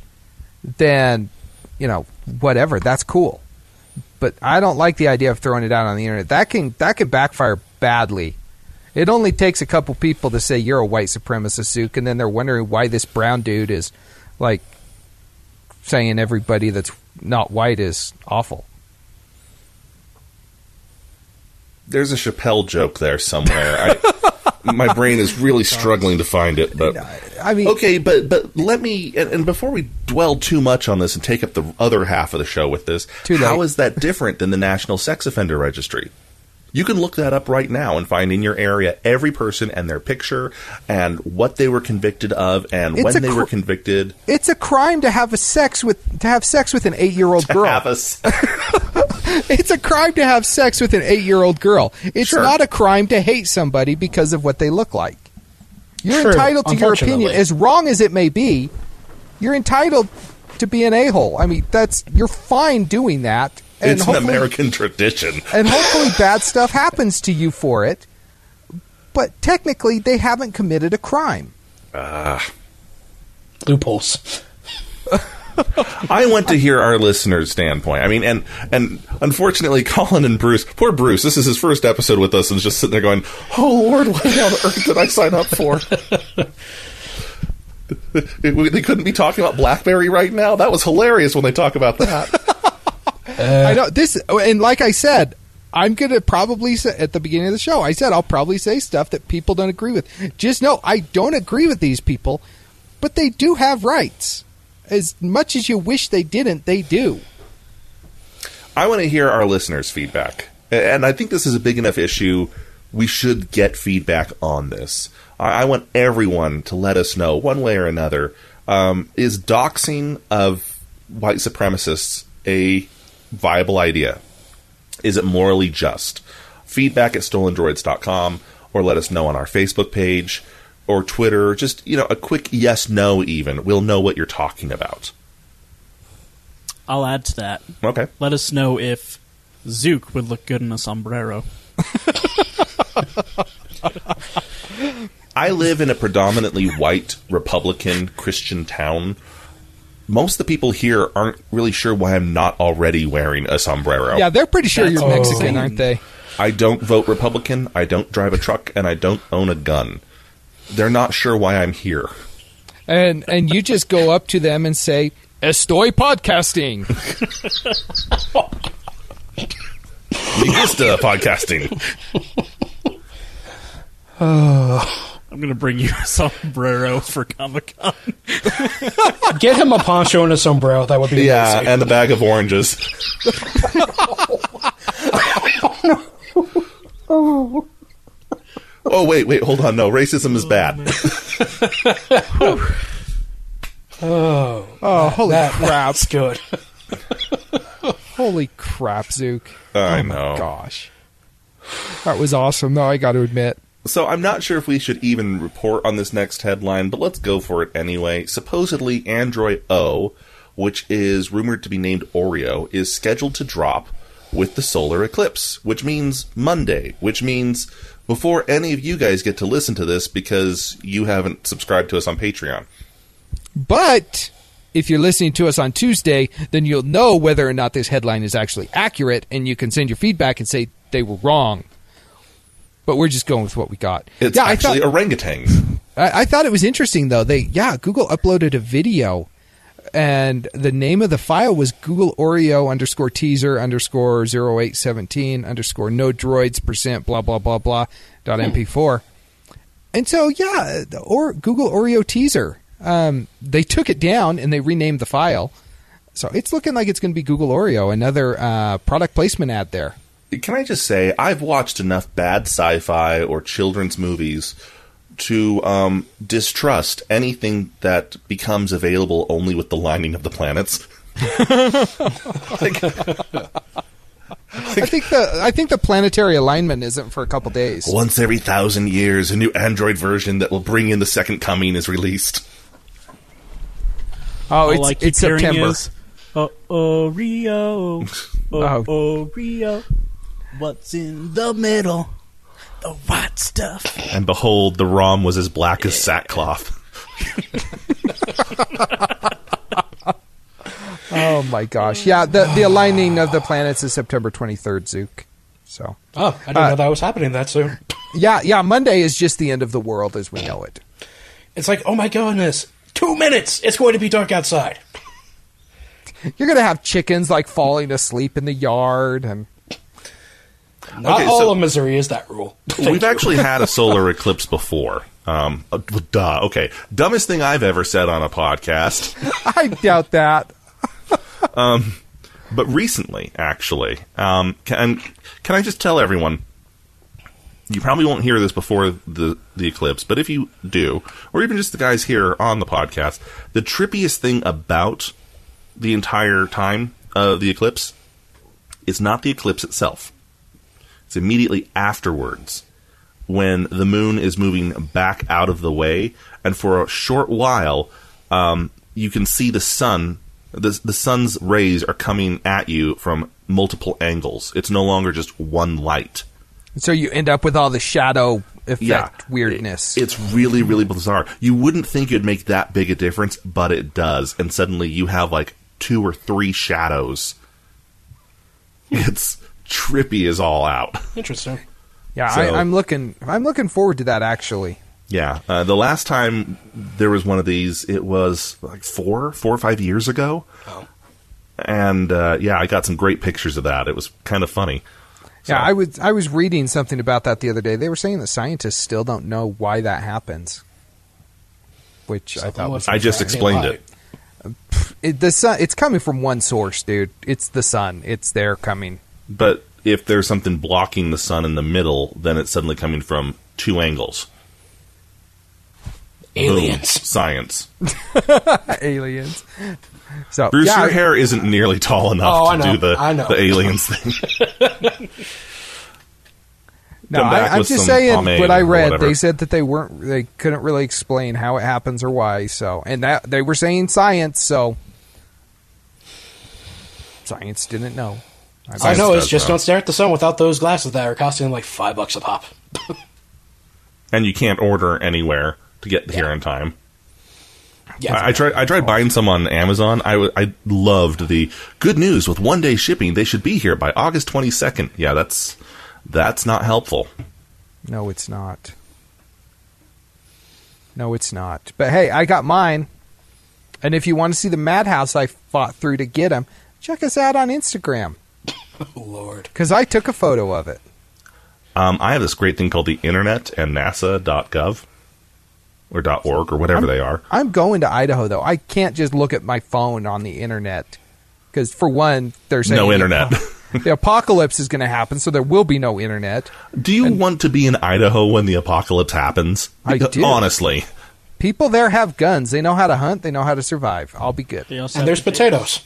then you know, whatever, that's cool. But I don't like the idea of throwing it out on the internet. That can that could backfire badly. It only takes a couple people to say you're a white supremacist, Zook, and then they're wondering why this brown dude is like saying everybody that's not white is awful. there's a Chappelle joke there somewhere. I, My brain is really struggling to find it, but I mean, okay. But but let me and, and before we dwell too much on this and take up the other half of the show with this, how is that different than the National Sex Offender Registry? You can look that up right now and find in your area every person and their picture and what they were convicted of and It's when they cr- were convicted. it's a crime to have a sex with to have sex with an eight year old girl. Have us. It's a crime to have sex with an eight year old girl. It's Sure. not a crime to hate somebody because of what they look like. You're True, entitled to your opinion, as wrong as it may be. You're entitled to be an a hole. I mean, that's you're fine doing that. And it's an American tradition. and hopefully bad stuff happens to you for it. But technically, they haven't committed a crime. Ah. Loopholes. I want to hear our listeners' standpoint. I mean, and and unfortunately, Colin and Bruce, poor Bruce, this is his first episode with us, and is just sitting there going, "Oh Lord, what on earth did I sign up for?" they couldn't be talking about BlackBerry right now. That was hilarious when they talk about that. I know this, and like I said, I'm going to probably say at the beginning of the show, I said I'll probably say stuff that people don't agree with. Just know I don't agree with these people, but they do have rights. As much as you wish they didn't, they do. I want to hear our listeners' feedback, and I think this is a big enough issue. We should get feedback on this. I I want everyone to let us know, one way or another, um, is doxing of white supremacists a viable idea? Is it morally just? Feedback at stolendroids.com or let us know on our Facebook page or Twitter. Just, you know, a quick yes no, even. We'll know what you're talking about. I'll add to that. Okay. Let us know if Zook would look good in a sombrero. I live in a predominantly white Republican Christian town. Most of the people here aren't really sure why I'm not already wearing a sombrero. Yeah, they're pretty sure That's you're Mexican, insane. aren't they? I don't vote Republican, I don't drive a truck, and I don't own a gun. They're not sure why I'm here. And and you just go up to them and say, "Estoy podcasting." Me gusta podcasting. I'm going to bring you a sombrero for Comic Con. Get him a poncho and a sombrero. That would be Yeah, amazing. and a bag of oranges. oh wait, wait, hold on. No, racism is oh, bad. oh, Oh, holy that, crap! that's good. Holy crap, Zook! I oh my know. gosh, that was awesome. Though I got to admit, So I'm not sure if we should even report on this next headline, but let's go for it anyway. Supposedly, Android O, which is rumored to be named Oreo, is scheduled to drop with the solar eclipse, which means Monday, which means before any of you guys get to listen to this because you haven't subscribed to us on Patreon. but if you're listening to us on Tuesday, then you'll know whether or not this headline is actually accurate, and you can send your feedback and say they were wrong. But we're just going with what we got. It's yeah, I actually thought, orangutans. I, I thought it was interesting though. They yeah, Google uploaded a video, and the name of the file was Google Oreo underscore teaser underscore 0817 underscore no droids percent blah blah blah blah dot mp4. And so yeah, the or Google Oreo teaser. Um, they took it down and they renamed the file. So it's looking like it's going to be Google Oreo, another uh, product placement ad there. Can I just say, I've watched enough bad sci fi or children's movies to um, distrust anything that becomes available only with the lining of the planets. I think the I think the planetary alignment isn't for a couple days. Once every thousand years, a new Android version that will bring in the second coming is released. Oh, All it's I keep it's September. is, oh, Oreo, oh, Oh. Oreo, what's in the middle? The white stuff. And behold, the ROM was as black as sackcloth. Oh my gosh! Yeah, the the aligning of the planets is September twenty third, Zook. So Oh, I didn't Uh, know that was happening that soon. yeah, yeah. Monday is just the end of the world as we know it. It's like, oh my goodness, two minutes. It's going to be dark outside. You're gonna have chickens like falling asleep in the yard, and Not Okay, all so- of Missouri is that rule. We've actually had a solar eclipse before. Um, uh, duh. Okay, dumbest thing I've ever said on a podcast. I doubt that. but recently, actually, um, can can I just tell everyone? You probably won't hear this before the the eclipse, but if you do, or even just the guys here on the podcast, the trippiest thing about the entire time of the eclipse is not the eclipse itself. It's immediately afterwards when the moon is moving back out of the way, and for a short while, um, you can see the sun. The, the sun's rays are coming at you from multiple angles. It's no longer just one light. So you end up with all the shadow effect Yeah, weirdness. It- it's really, really bizarre. You wouldn't think it'd make that big a difference, but it does. And suddenly you have like two or three shadows. It's trippy as all out. Interesting. yeah, so- I, I'm looking. I'm looking forward to that actually. Yeah, uh, the last time there was one of these, it was like four, four or five years ago. Oh. And uh, yeah, I got some great pictures of that. It was kind of funny. So- Yeah, I was I was reading something about that the other day. They were saying that scientists still don't know why that happens, which I thought was I just explained it. it, the sun. It's coming from one source, dude. It's the sun. It's there coming. But if there's something blocking the sun in the middle, then it's suddenly coming from two angles. Boom. Aliens. Science. Aliens. So Bruce, yeah, your I- hair isn't nearly tall enough Oh, to know. do the, I know. the aliens thing. No, I, I'm just saying pomade what I read. They said that they weren't, they couldn't really explain how it happens or why. So, and that they were saying science. So, science didn't know. I Science know it's just know. don't stare at the sun without those glasses that are costing like five bucks a pop. and you can't order anywhere to get here in time. Yeah, I, I tried. I tried buying some on Amazon. I, w- I loved the good news with one day shipping. They should be here by August twenty second. Yeah, that's that's not helpful. No, it's not. No, it's not. But hey, I got mine. And if you want to see the madhouse I fought through to get them, check us out on Instagram Lord. because I took a photo of it. Um, I have this great thing called the Internet and NASA.gov or .org or whatever they are. I'm going to Idaho though. I can't just look at my phone on the internet because, for one, there's No internet. the apocalypse is going to happen, so there will be no internet. Do you want to be in Idaho when the apocalypse happens? I do. Honestly, People there have guns. They know how to hunt. They know how to survive. I'll be good. And have there's potatoes.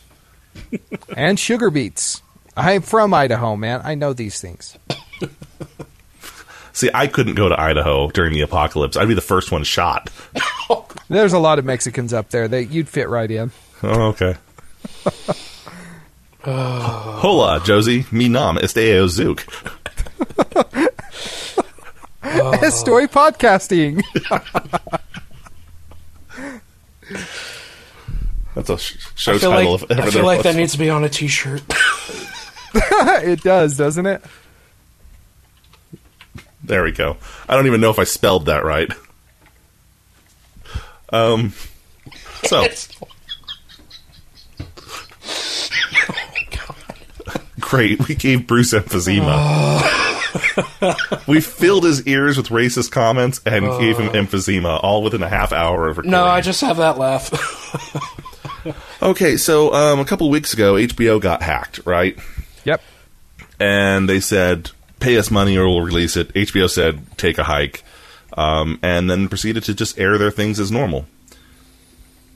And sugar beets. I'm from Idaho, man. I know these things. see, I couldn't go to Idaho during the apocalypse. I'd be the first one shot. There's a lot of Mexicans up there. They you'd fit right in. Oh, okay. Hola, Josie. Mi nom este Zook. Story podcasting. That's a sh- show I feel title. like, if ever I there feel like was. that needs to be on a T-shirt. it does, doesn't it? There we go. I don't even know if I spelled that right. Um. So great. We gave Bruce emphysema. we filled his ears with racist comments and gave him emphysema, all within a half hour of recording. no, I just have that laugh. okay. So um, a couple weeks ago, HBO got hacked, right? Yep. and they said, "Pay us money or we'll release it." HBO said, "Take a hike," um, and then proceeded to just air their things as normal.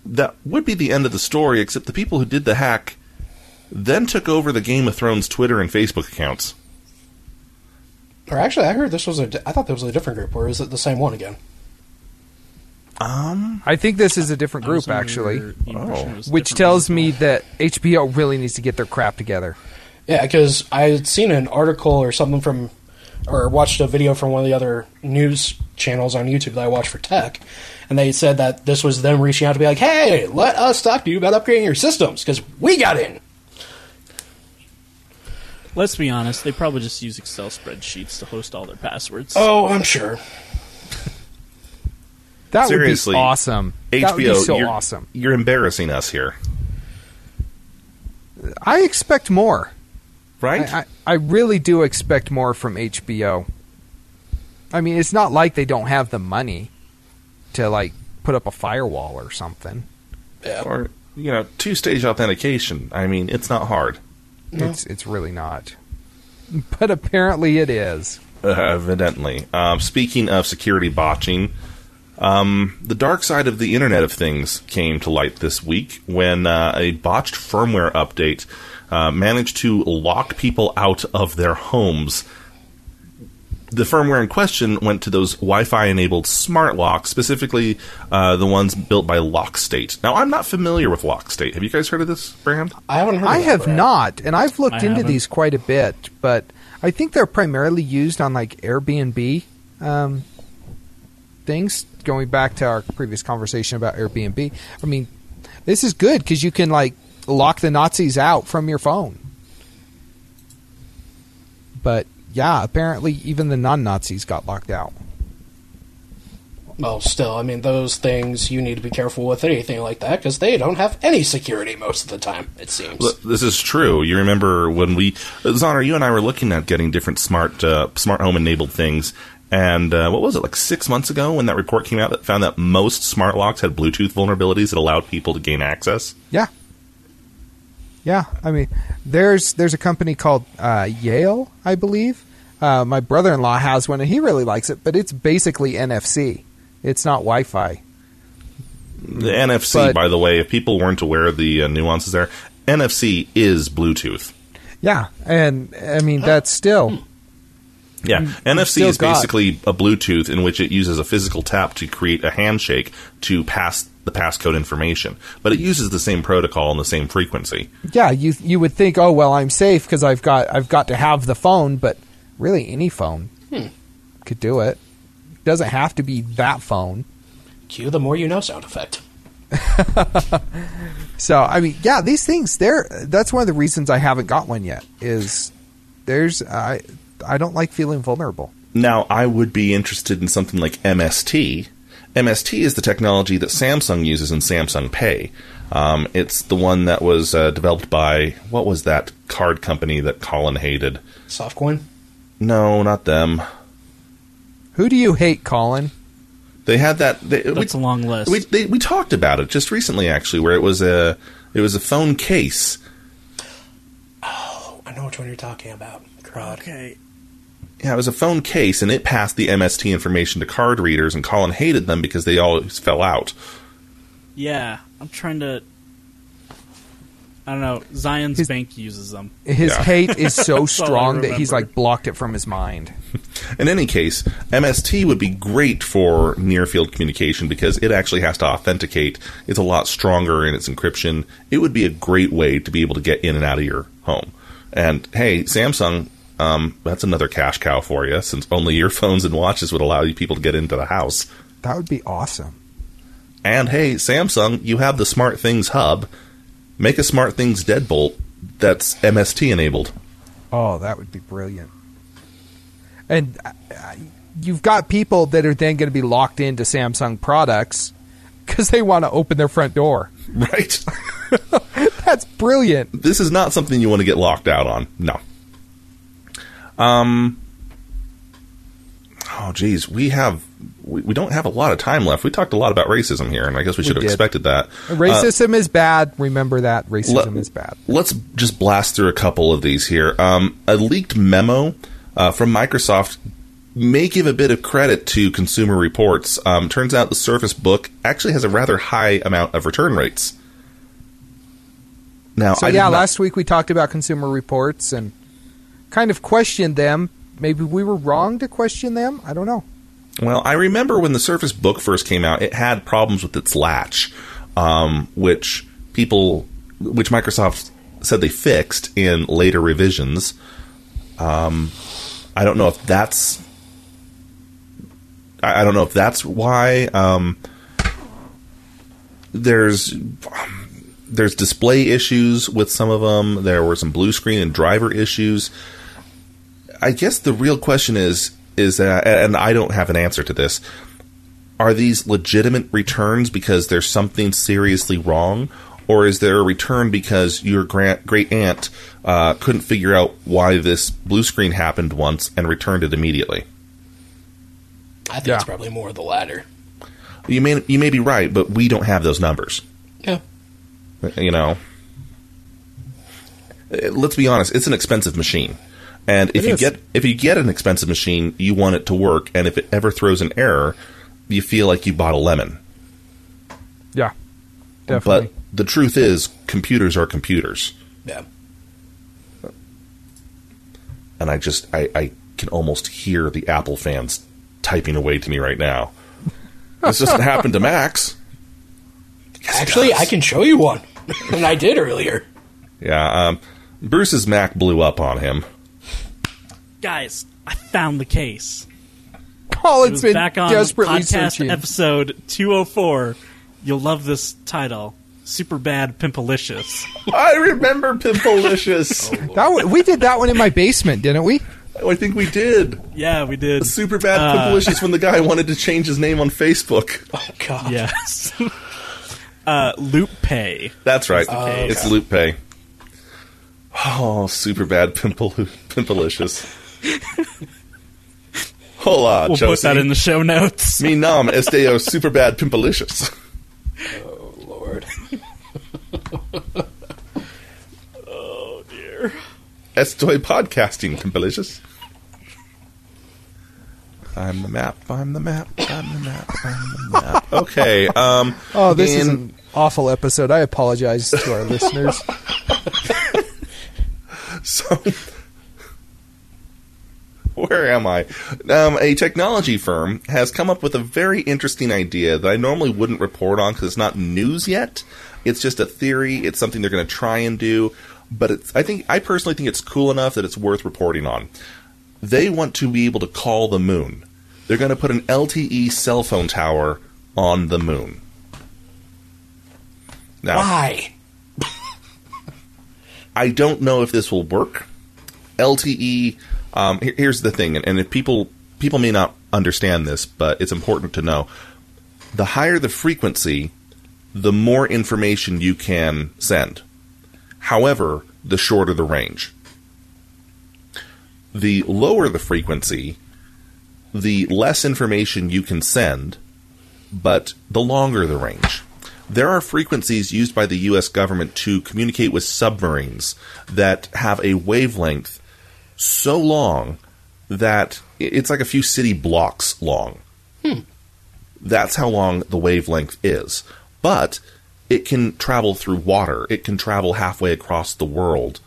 That would be the end of the story, except the people who did the hack then took over the Game of Thrones Twitter and Facebook accounts. or actually, I heard this was a. I thought there was a different group, or is it the same one again? Um, I think this is a different group actually, the impression it was which tells me that HBO really needs to get their crap together. Yeah, because I had seen an article or something from, or watched a video from one of the other news channels on YouTube that I watch for tech, and they said that this was them reaching out to be like, "Hey, let us talk to you about upgrading your systems because we got in." Let's be honest, they probably just use Excel spreadsheets to host all their passwords. Oh, I'm sure. That Seriously, would be awesome. HBO, that would be so you're, awesome. You're embarrassing us here. I expect more. Right? I, I, I really do expect more from HBO. I mean, it's not like they don't have the money to like put up a firewall or something. Yeah. or you know, two-stage authentication. I mean, it's not hard. It's it's really not. But apparently it is. Uh, evidently. Um, speaking of security botching, um, the dark side of the Internet of Things came to light this week when uh, a botched firmware update uh, managed to lock people out of their homes. The firmware in question went to those Wi-Fi enabled smart locks, specifically uh, the ones built by Lockstate. Now, I'm not familiar with Lockstate. Have you guys heard of this brand? I haven't heard. I of have brand. not, and I've looked I into haven't. these quite a bit, but I think they're primarily used on like Airbnb um, things. Going back to our previous conversation about Airbnb, I mean, this is good because you can like lock the Nazis out from your phone. But yeah, apparently even the non-Nazis got locked out. Well, still, I mean, those things you need to be careful with anything like that because they don't have any security most of the time. It seems. L- This is true. You remember when we, Zoner, you and I were looking at getting different smart, uh, smart home enabled things, and uh, what was it like six months ago when that report came out that found that most smart locks had Bluetooth vulnerabilities that allowed people to gain access. Yeah. Yeah, I mean, there's there's a company called uh, Yale, I believe. Uh, my brother-in-law has one, and he really likes it. But it's basically NFC. It's not Wi-Fi. The NFC, But- by the way, if people weren't aware of the uh, nuances there, NFC is Bluetooth. Yeah, and I mean that's still Yeah, NFC still is got- basically a Bluetooth in which it uses a physical tap to create a handshake to pass the passcode information, but it uses the same protocol and the same frequency. yeah. You you would think, oh well, I'm safe because I've got I've got to have the phone, but really any phone hmm. could do it. Doesn't have to be that phone. Cue the more you know sound effect. So I mean, yeah, these things. They're that's one of the reasons I haven't got one yet. Is there's I I don't like feeling vulnerable. Now, I would be interested in something like MST. MST is the technology that Samsung uses in Samsung Pay. Um, it's the one that was uh, developed by what was that card company that Colin hated? Softcoin. No, not them. Who do you hate, Colin? They had that. They, That's a long list. We they, we talked about it just recently, actually, where it was a it was a phone case. Oh, I know which one you're talking about. Crud. okay. Yeah, it was a phone case, and it passed the MST information to card readers, and Colin hated them because they always fell out. Yeah, I'm trying to. I don't know. Zions His- Bank uses them. His Yeah. hate is so strong that he's like blocked it from his mind. In any case, MST would be great for near field communication because it actually has to authenticate. It's a lot stronger in its encryption. It would be a great way to be able to get in and out of your home. And hey, Samsung, um, that's another cash cow for you since only your phones and watches would allow you people to get into the house. That would be awesome. And hey, Samsung, you have the SmartThings hub. Make a SmartThings deadbolt that's MST enabled. Oh, that would be brilliant. And uh, uh, you've got people that are then going to be locked into Samsung products because they want to open their front door. Right? That's brilliant. this is not something you want to get locked out on. No. Um. Oh, geez, we have we, we don't have a lot of time left. We talked a lot about racism here, and I guess we should have did. expected that. Racism is bad. Remember that. Racism let- is bad. Let's just blast through a couple of these here. Um, a leaked memo uh, from Microsoft may give a bit of credit to Consumer Reports. Um, turns out the Surface Book actually has a rather high amount of return rates. Now, So I yeah, not- last week we talked about consumer reports and kind of questioned them. Maybe we were wrong to question them. I don't know. Well, I remember when the Surface Book first came out, it had problems with its latch, um, which people, which Microsoft said they fixed in later revisions. Um, I don't know if that's, I don't know if that's why. Um, there's there's display issues with some of them. There were some blue screen and driver issues. I guess the real question is is that, and I don't have an answer to this. Are these legitimate returns because there's something seriously wrong, or is there a return because your grand, great aunt uh, couldn't figure out why this blue screen happened once and returned it immediately? I think Yeah. it's probably more of the latter. You may you may be right, but we don't have those numbers. Yeah. You know, Uh, let's be honest; it's an expensive machine, and if It you is. get if you get an expensive machine, you want it to work, and if it ever throws an error, you feel like you bought a lemon. Yeah, definitely. But the truth is, computers are computers, Yeah. and I just I, I can almost hear the Apple fans typing away to me right now. This doesn't happen to Macs. Yes, Actually. I can show you one, and I did earlier. Yeah, um, Bruce's Mac blew up on him. Guys, I found the case. It Colin's was been back on desperately podcast searching. episode 204. You'll love this title. Super Bad Pimpalicious. I remember Pimpalicious. That one, we did that one in my basement, didn't we? I think we did. Yeah, we did. Super bad Uh, Pimpalicious when the guy wanted to change his name on Facebook. Oh God. Yes. uh, Loop Pay. That's right. case. It's Loop Pay. Oh, super bad Pimple Pimpalicious. Hola, We'll Josie. put that in the show notes. Mi nom esteo super bad Pimpalicious. Oh Lord. Oh dear. Estoy podcasting Pimpalicious. I'm the map. I'm the map. I'm the map. I'm the map. Okay. Um. Oh, this is in- an awful episode. I apologize to our listeners. So, where am I? Um, a technology firm has come up with a very interesting idea that I normally wouldn't report on because it's not news yet. It's just a theory. It's something they're going to try and do, but it's, I think I personally think it's cool enough that it's worth reporting on. They want to be able to call the moon. They're going to put an LTE cell phone tower on the moon. Now, Why? I don't know if this will work. LTE. Um, here- here's the thing, and, and if people people may not understand this, but it's important to know. The higher the frequency, the more information you can send. However, the shorter the range. The lower the frequency, the less information you can send, but the longer the range. There are frequencies used by the US government to communicate with submarines that have a wavelength so long that it's like a few city blocks long. That's how long the wavelength is. But it can travel through water, it can travel halfway across the world.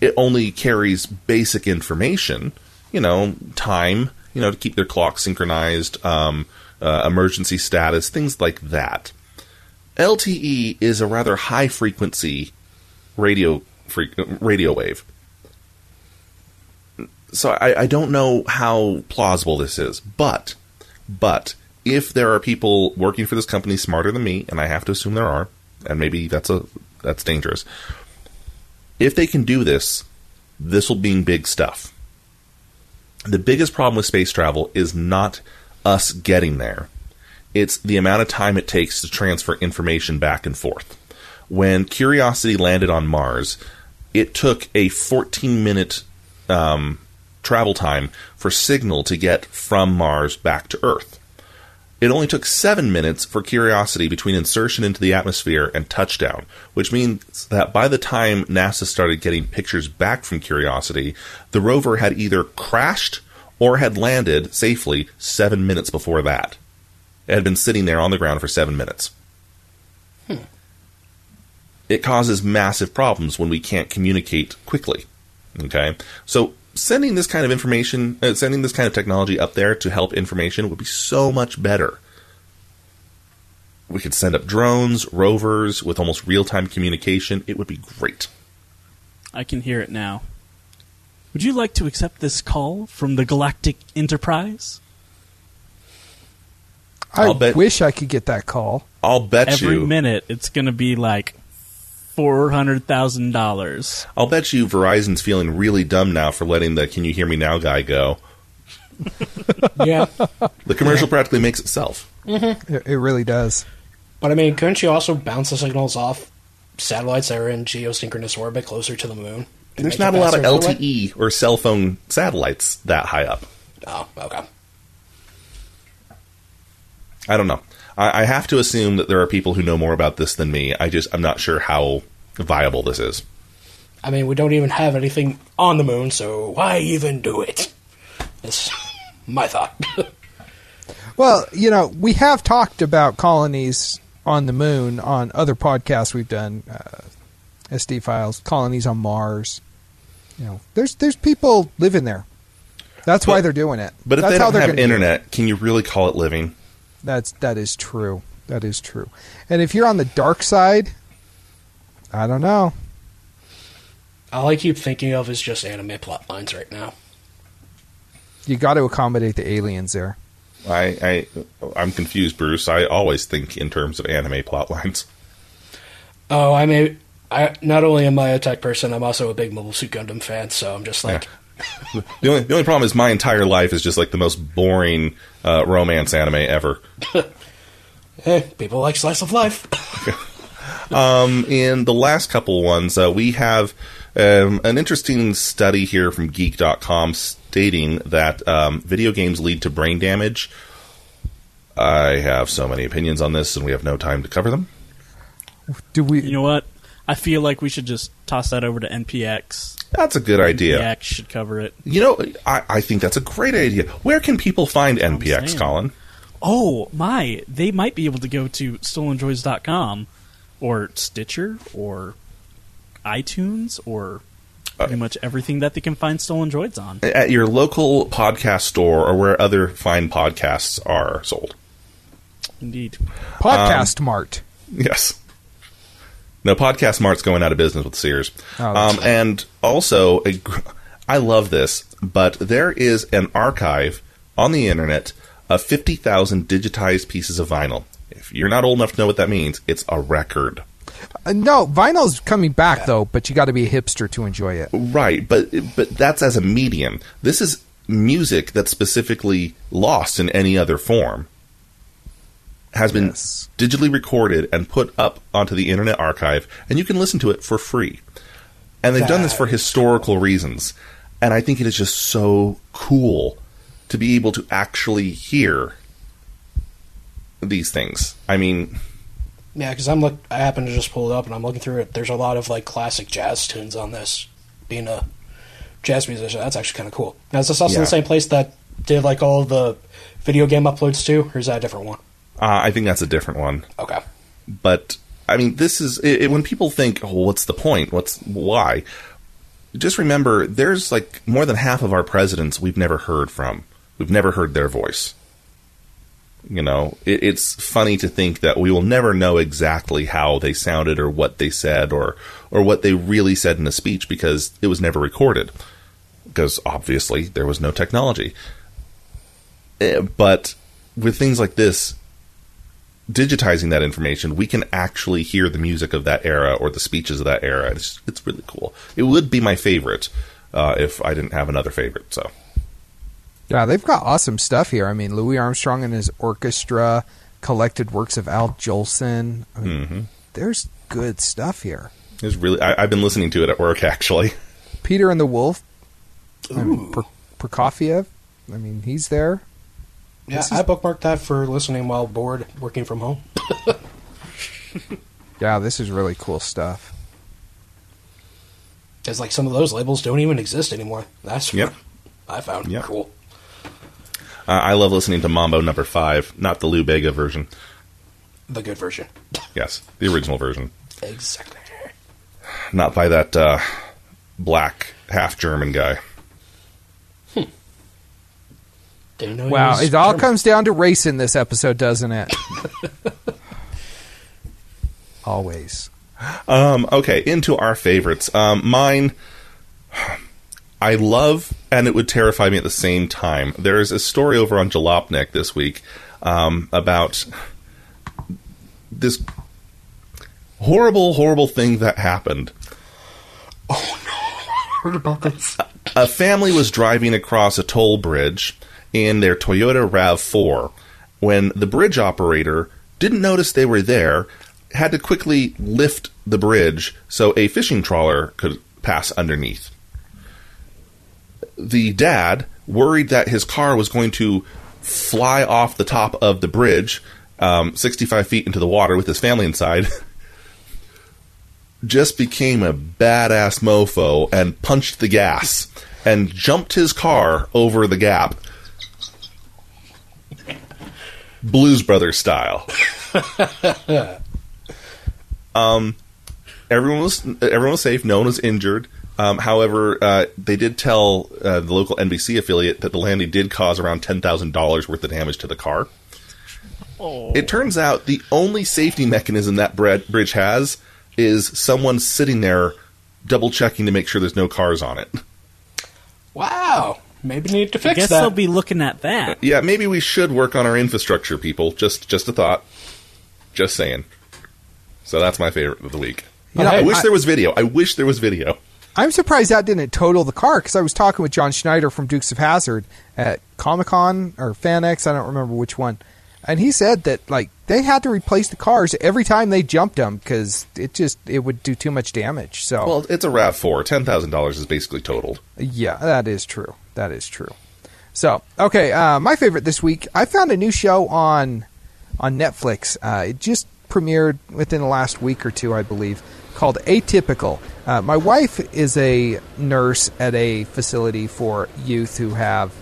It only carries basic information, you know, time, you know, to keep their clock synchronized, um, uh, emergency status, things like that. LTE is a rather high frequency radio radio wave. So I, I don't know how plausible this is, but but if there are people working for this company smarter than me, and I have to assume there are, and maybe that's a that's dangerous. If they can do this, this will mean big stuff. The biggest problem with space travel is not us getting there. It's the amount of time it takes to transfer information back and forth. When Curiosity landed on Mars, it took a 14 minute um, travel time for signal to get from Mars back to Earth. It only took seven minutes for Curiosity between insertion into the atmosphere and touchdown, which means that by the time NASA started getting pictures back from Curiosity, the rover had either crashed or had landed safely seven minutes before that. It had been sitting there on the ground for seven minutes. It causes massive problems when we can't communicate quickly. Okay? So, sending this kind of information, uh, sending this kind of technology up there to help information would be so much better. We could send up drones, rovers with almost real time communication. It would be great. I can hear it now. Would you like to accept this call from the Galactic Enterprise? I I'll bet- wish I could get that call. I'll bet Every you. minute, it's going to be like four hundred thousand dollars. I'll bet you Verizon's feeling really dumb now for letting the "Can you hear me now" guy go. Yeah. The commercial practically makes itself. Mm-hmm. It, it really does. But I mean, couldn't you also bounce the signals off satellites that are in geosynchronous orbit closer to the moon? There's not a lot of faster that? LTE or cell phone satellites that high up. Oh, okay. I don't know. I, I have to assume that there are people who know more about this than me. I just I'm not sure how viable this is. I mean, we don't even have anything on the moon, so why even do it? That's my thought. Well, you know, we have talked about colonies on the moon on other podcasts we've done. Uh, SD files, colonies on Mars. You know, there's there's people living there. That's why they're doing it. But if That's they how don't they're have it. internet, can you really call it living? That's that is true. That is true. And if you're on the dark side, I don't know. All I keep thinking of is just anime plot lines right now. You got to accommodate the aliens there. I, I I'm confused, Bruce. I always think in terms of anime plot lines. Oh, I may. I not only am I a tech person, I'm also a big Mobile Suit Gundam fan. So I'm just like, The only the only problem is my entire life is just like the most boring uh, romance anime ever. eh, people like slice of life. um, In the last couple ones, uh, we have um, an interesting study here from Geek.com stating that um, video games lead to brain damage. I have so many opinions on this, and we have no time to cover them. Do we? You know what? I feel like we should just toss that over to NPX. That's a good idea. NPX should cover it. You know, I, I think that's a great idea. Where can people find NPX, saying. Colin? Oh my! They might be able to go to stolendroids.com or Stitcher or iTunes or pretty uh, much everything that they can find stolen droids on. At your local podcast store or where other fine podcasts are sold. Indeed. Podcast um, Mart. Yes. No, Podcast Mart's going out of business with Sears. Oh, um, and also, a I love this, but there is an archive on the internet of 50,000 digitized pieces of vinyl. If you're not old enough to know what that means, it's a record. Uh, no, vinyl's coming back though, but you got to be a hipster to enjoy it. Right, but but that's as a medium. This is music that's specifically lost in any other form. Has been Yes. digitally recorded and put up onto the Internet Archive, and you can listen to it for free. And they've done this for That historical reasons. And I think it is just so cool to be able to actually hear these things. I mean, yeah, because I'm look. I happen to just pull it up and I'm looking through it. There's a lot of like classic jazz tunes on this. Being a jazz musician, that's actually kind of cool. Now, is this also Yeah. the same place that did like all the video game uploads too, or is that a different one? Uh, I think that's a different one. Okay. but I mean, this is it, it- when people think, "Oh, what's the point? What's why?" Just remember, there's like more than half of our presidents we've never heard from. We've never heard their voice. You know, it, it's funny to think that we will never know exactly how they sounded or what they said or or what they really said in a speech because it was never recorded. Because obviously there was no technology. Eh, But with things like this, digitizing that information, we can actually hear the music of that era or the speeches of that era. It's it's really cool. It would be my favorite uh, if I didn't have another favorite. So Yeah, they've got awesome stuff here. I mean, Louis Armstrong and his orchestra, collected works of Al Jolson. I mean, there's good stuff here. it's really. I, I've been listening to it at work actually. Peter and the Wolf. I mean, Ooh. Pro- Prokofiev. I mean, he's there. Yeah, is- I bookmarked that for listening while bored working from home. Yeah, this is really cool stuff. Because like some of those labels don't even exist anymore. That's Yep. I found Yep. cool. Uh, I love listening to Mambo Number Five, not the Lou Bega version. The good version. Yes, the original version, Exactly. not by that uh, black half German guy. Didn't Wow, was it all German. comes down to race in this episode, doesn't it? Always. Um, okay, into our favorites. Um, mine, I love, and it would terrify me at the same time. There's a story over on Jalopnik this week um, about this horrible, horrible thing that happened. Oh no! I heard about this. A family was driving across a toll bridge in their Toyota RAV4 when the bridge operator didn't notice they were there, had to quickly lift the bridge so a fishing trawler could pass underneath. The dad, worried that his car was going to fly off the top of the bridge, um, 65 feet into the water with his family inside, just became a badass mofo and punched the gas and jumped his car over the gap. Blues Brothers style. um, everyone was everyone was safe. No one was injured. Um, however, uh, they did tell uh, the local NBC affiliate that the landing did cause around ten thousand dollars worth of damage to the car. It turns out the only safety mechanism that bre- bridge has is someone sitting there double checking to make sure there's no cars on it. Wow. Maybe need to fix I fix guess that. they'll be looking at that. Uh, yeah, maybe we should work on our infrastructure, people. Just just a thought. Just saying. So that's my favorite of the week. You know, I wish I- there was video. I wish there was video. I'm surprised that didn't total the car because I was talking with John Schneider from Dukes of Hazzard at Comic Con or FanX, I don't remember which one, and he said that like they had to replace the cars every time they jumped them because it just it would do too much damage. So Well, it's a Rav Four. Ten thousand dollars is basically totaled. yeah, that is true. That is true. So okay, uh, my favorite this week, I found a new show on on Netflix. Uh, it just premiered within the last week or two, I believe, called Atypical. Uh, my wife is a nurse at a facility for youth who have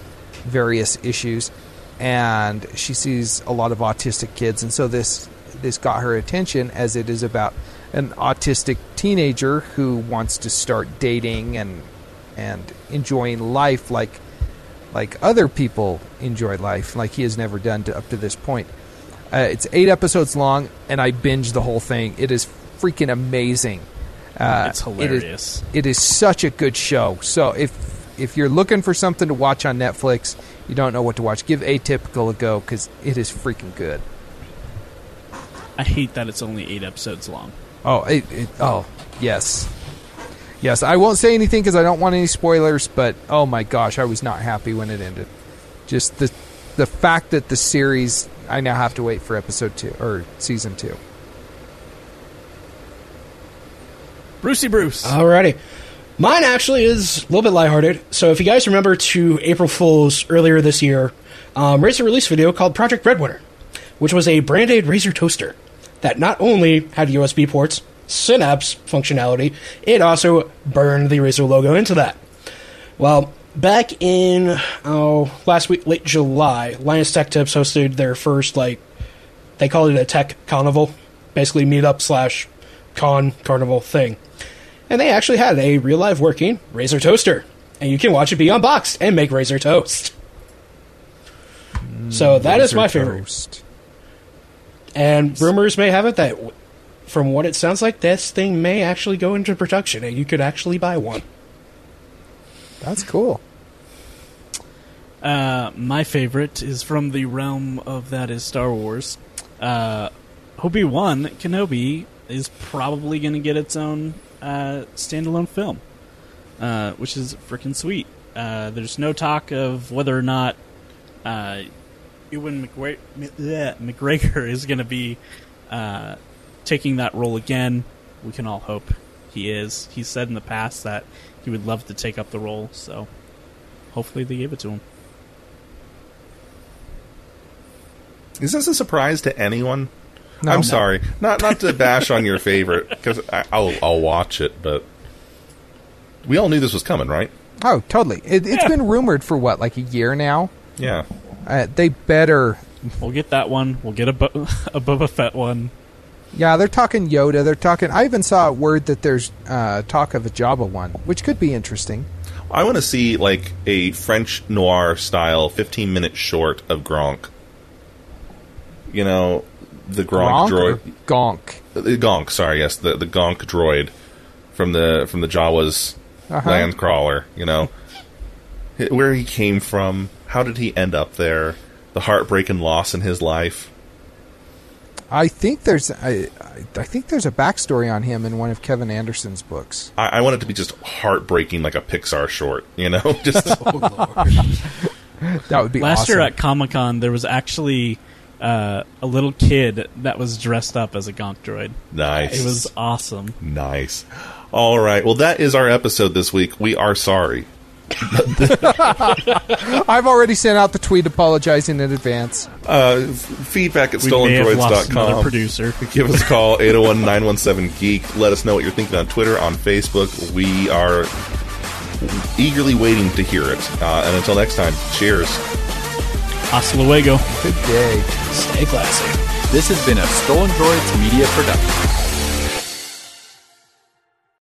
various issues, and she sees a lot of autistic kids, and so this this got her attention as it is about an autistic teenager who wants to start dating and and enjoying life like like other people enjoy life, like he has never done to, up to this point. Uh, it's eight episodes long, and I binge the whole thing. It is freaking amazing. Uh, It's it is- hilarious. It is, such a good show. So if if you're looking for something to watch on Netflix, you don't know what to watch, give Atypical a go because it is freaking good. I hate that it's only eight episodes long. Oh, it, it, oh, yes, yes. I won't say anything because I don't want any spoilers. But oh my gosh, I was not happy when it ended. Just the the fact that the series, I now have to wait for episode two or season two. Brucey Bruce. Alrighty. Mine actually is a little bit lighthearted. So if you guys remember to April Fool's earlier this year, um, Razer released a video called Project Breadwinner, which was a branded Razer toaster that not only had USB ports, Synapse functionality, it also burned the Razer logo into that. Well, back in oh last week, late July, Linus Tech Tips hosted their first like they called it a tech carnival, basically meetup slash con carnival thing. And they actually had a real live working Razer toaster. And you can watch it be unboxed and make Razer toast. so that is Razer my favorite. Toast. And rumors may have it that, from what it sounds like, this thing may actually go into production and you could actually buy one. That's cool. Uh, my favorite is from the realm of that is Star Wars. Uh, Obi Wan Kenobi is probably going to get its own uh, standalone film, uh, which is freaking sweet. Uh, there's no talk of whether or not uh, Ewan McGregor, McGregor is going to be uh, taking that role again. We can all hope he is. He said in the past that he would love to take up the role, so hopefully they gave it to him. Is this a surprise to anyone? No. I'm No. sorry, not not to bash on your favorite because I'll I'll watch it, but we all knew this was coming, right? Oh, totally. It, it's Yeah. been rumored for what, like a year now. Yeah. Uh, they better. We'll get that one. We'll get a, Bo- a Boba Fett one. Yeah, they're talking Yoda. They're talking. I even saw a word that there's uh, talk of a Jabba one, which could be interesting. I want to see like a French noir style 15 minute short of Gronk. You know, the Gronk, Gronk droid. Gonk. The Gonk, sorry, yes, the the Gonk droid from the from the Jawas Uh-huh. land crawler. You know, where he came from, how did he end up there, the heartbreak and loss in his life. I think there's. I, I I think there's a backstory on him in one of Kevin Anderson's books. I, I want it to be just heartbreaking, like a Pixar short. You know, just That would be Last awesome. year at Comic Con, there was actually uh, uh, a little kid that was dressed up as a Gonk droid. Nice. It was awesome. nice. All right. Well, that is our episode this week. We are sorry. I've already sent out the tweet apologizing in advance. Uh, feedback at We may have stolendroids.com. producer. Give us a call, 801 917 Geek. Let us know what you're thinking on Twitter, on Facebook. We are eagerly waiting to hear it. Uh, and until next time, cheers. Hasta luego. Good day. Stay classy. This has been a Stolen Droids Media production.